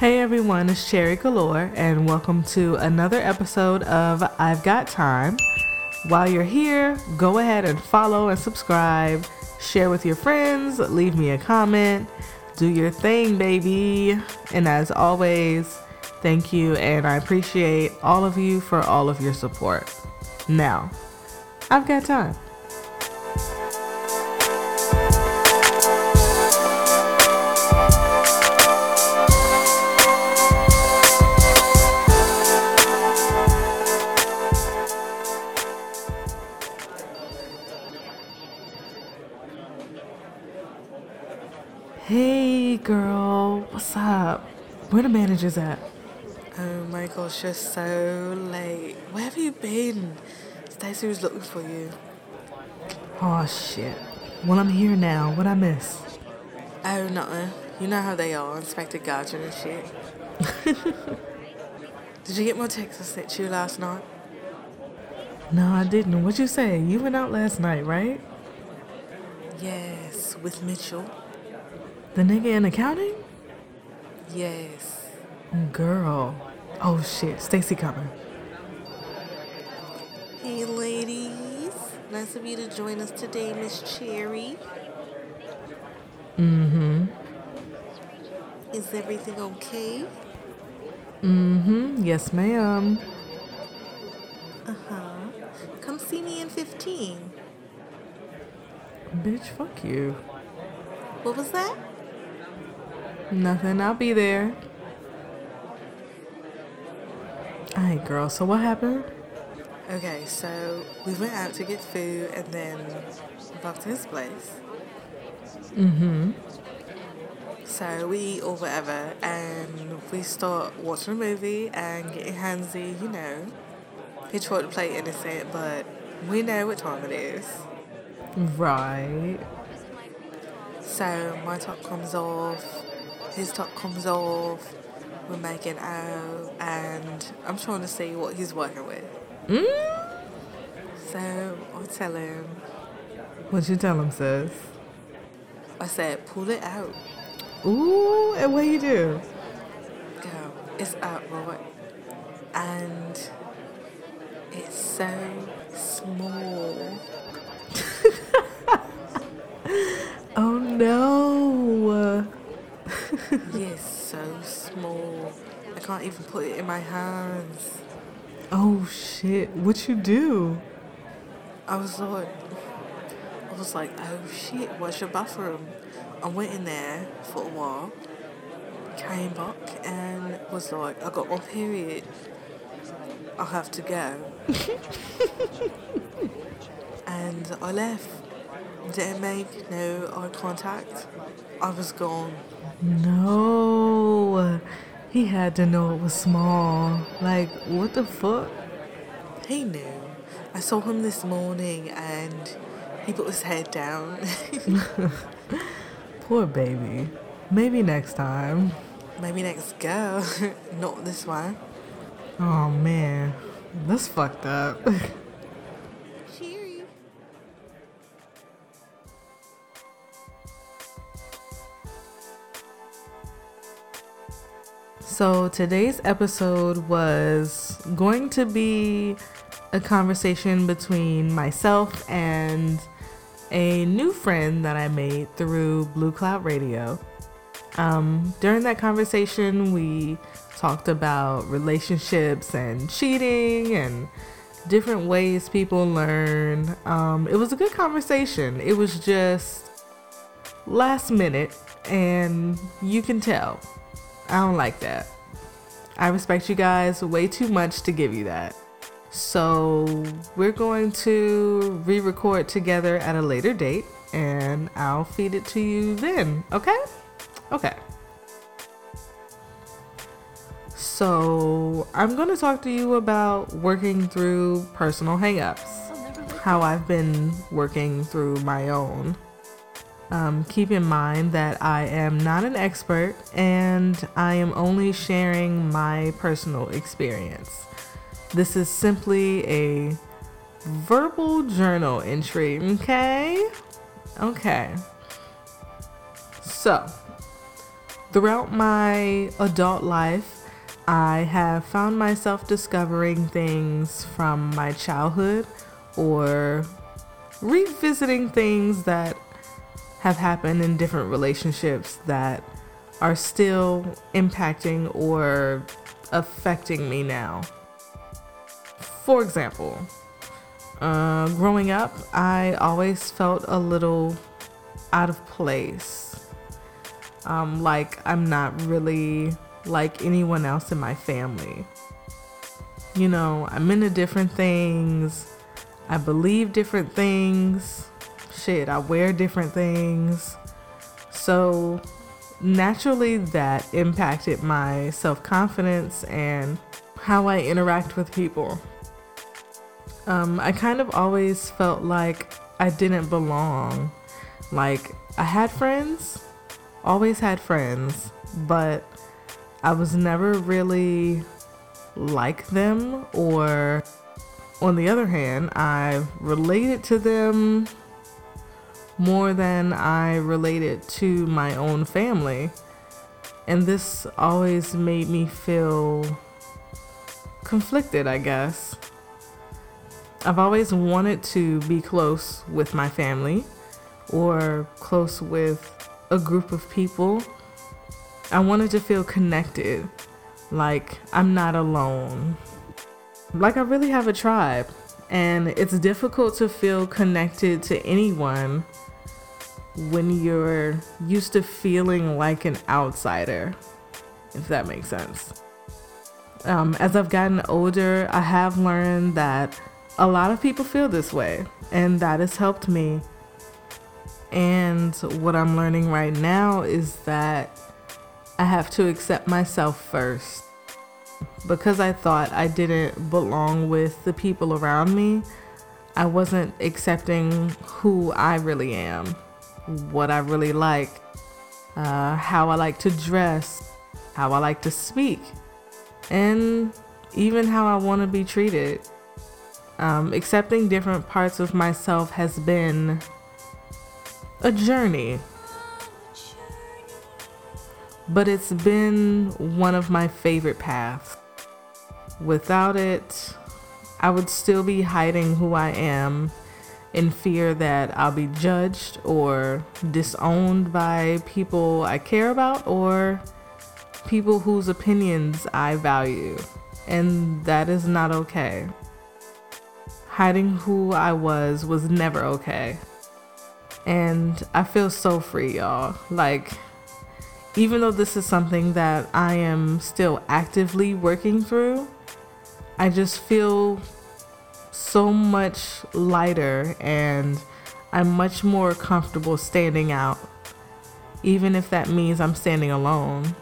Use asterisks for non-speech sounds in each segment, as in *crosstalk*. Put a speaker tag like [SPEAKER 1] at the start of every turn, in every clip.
[SPEAKER 1] Hey everyone, it's Cherry Galore, and welcome to another episode of I've Got Time. While you're here, go ahead and follow and subscribe, share with your friends, leave me a comment, do your thing, baby. And as always, thank you, and I appreciate all of you for all of your support. Now, I've got time. Girl, what's up? Where the managers at?
[SPEAKER 2] Oh my gosh, you're so late. Where have you been? Stacey was looking for you.
[SPEAKER 1] Oh shit. Well, I'm here now. What I miss?
[SPEAKER 2] Oh, nothing. You know how they are, Inspector Gadget and shit. *laughs* Did you get my text I sent you last night?
[SPEAKER 1] No, I didn't. What'd you say? You went out last night, right?
[SPEAKER 2] Yes, with Mitchell.
[SPEAKER 1] The nigga in accounting?
[SPEAKER 2] Yes.
[SPEAKER 1] Girl. Oh shit, Stacy coming.
[SPEAKER 2] Hey, ladies. Nice of you to join us today, Miss Cherry.
[SPEAKER 1] Mm-hmm.
[SPEAKER 2] Is everything okay?
[SPEAKER 1] Mm-hmm. Yes, ma'am.
[SPEAKER 2] Uh-huh. Come see me in 15.
[SPEAKER 1] Bitch, fuck you.
[SPEAKER 2] What was that?
[SPEAKER 1] Nothing. I'll be there. Alright, girl. So what happened?
[SPEAKER 2] Okay, so we went out to get food and then back to his place.
[SPEAKER 1] Mm-hmm.
[SPEAKER 2] So we eat or whatever, and we start watching a movie and getting handsy, you know. He tried to play innocent, but we know what time it is.
[SPEAKER 1] Right.
[SPEAKER 2] So my top comes off, his top comes off, we're making out, and I'm trying to see what he's working with.
[SPEAKER 1] Mm?
[SPEAKER 2] So I tell him,
[SPEAKER 1] What you tell him, sis?
[SPEAKER 2] I said, pull it out.
[SPEAKER 1] Ooh, and what you do?
[SPEAKER 2] Girl, it's out, right? And it's so small. *laughs*
[SPEAKER 1] Oh no. *laughs*
[SPEAKER 2] yes, so small. I can't even put it in my hands.
[SPEAKER 1] Oh shit. What you do?
[SPEAKER 2] I was like, I was like, oh shit, where's your bathroom? I went in there for a while, came back, and was like, I got my period. I have to go. *laughs* and I left. Didn't make no eye contact. I was gone.
[SPEAKER 1] No. He had to know it was small. Like, what the fuck?
[SPEAKER 2] He knew. I saw him this morning and he put his head down. *laughs*
[SPEAKER 1] Poor baby. Maybe next time.
[SPEAKER 2] Maybe next go, *laughs* not this one.
[SPEAKER 1] Oh man. That's fucked up. *laughs* So today's episode was going to be a conversation between myself and a new friend that I made through Blue Cloud Radio. Um, during that conversation, we talked about relationships and cheating and different ways people learn. Um, it was a good conversation. It was just last minute, and you can tell. I don't like that. I respect you guys way too much to give you that. So, we're going to re record together at a later date and I'll feed it to you then, okay? Okay. So, I'm going to talk to you about working through personal hangups, oh, how I've been working through my own. Um, keep in mind that I am not an expert and I am only sharing my personal experience. This is simply a verbal journal entry, okay? Okay. So, throughout my adult life, I have found myself discovering things from my childhood or revisiting things that have happened in different relationships that are still impacting or affecting me now. For example, uh, growing up, I always felt a little out of place. Um, like I'm not really like anyone else in my family. You know, I'm into different things. I believe different things. Shit, I wear different things. So naturally, that impacted my self confidence and how I interact with people. Um, I kind of always felt like I didn't belong. Like, I had friends, always had friends, but I was never really like them, or on the other hand, I related to them more than I related to my own family. And this always made me feel conflicted, I guess. I've always wanted to be close with my family or close with a group of people. I wanted to feel connected, like I'm not alone. Like I really have a tribe, and it's difficult to feel connected to anyone when you're used to feeling like an outsider, if that makes sense. Um, as I've gotten older, I have learned that a lot of people feel this way, and that has helped me. And what I'm learning right now is that I have to accept myself first. Because I thought I didn't belong with the people around me, I wasn't accepting who I really am, what I really like, uh, how I like to dress, how I like to speak, and even how I want to be treated. Um, accepting different parts of myself has been a journey. But it's been one of my favorite paths. Without it, I would still be hiding who I am in fear that I'll be judged or disowned by people I care about or people whose opinions I value. And that is not okay hiding who I was was never okay. And I feel so free, y'all. Like, even though this is something that I am still actively working through, I just feel so much lighter and I'm much more comfortable standing out, even if that means I'm standing alone.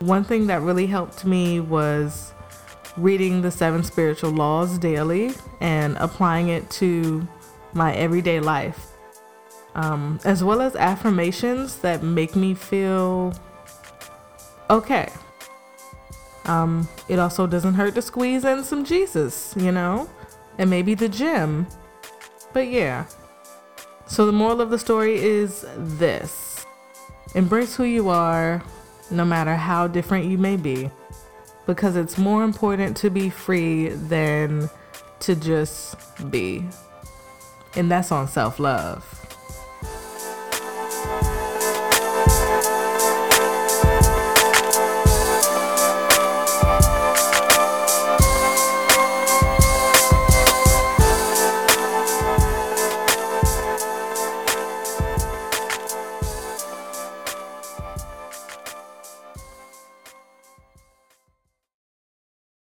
[SPEAKER 1] One thing that really helped me was reading the seven spiritual laws daily and applying it to my everyday life, um, as well as affirmations that make me feel okay. Um, it also doesn't hurt to squeeze in some Jesus, you know, and maybe the gym. But yeah. So the moral of the story is this embrace who you are, no matter how different you may be because it's more important to be free than to just be. And that's on self love.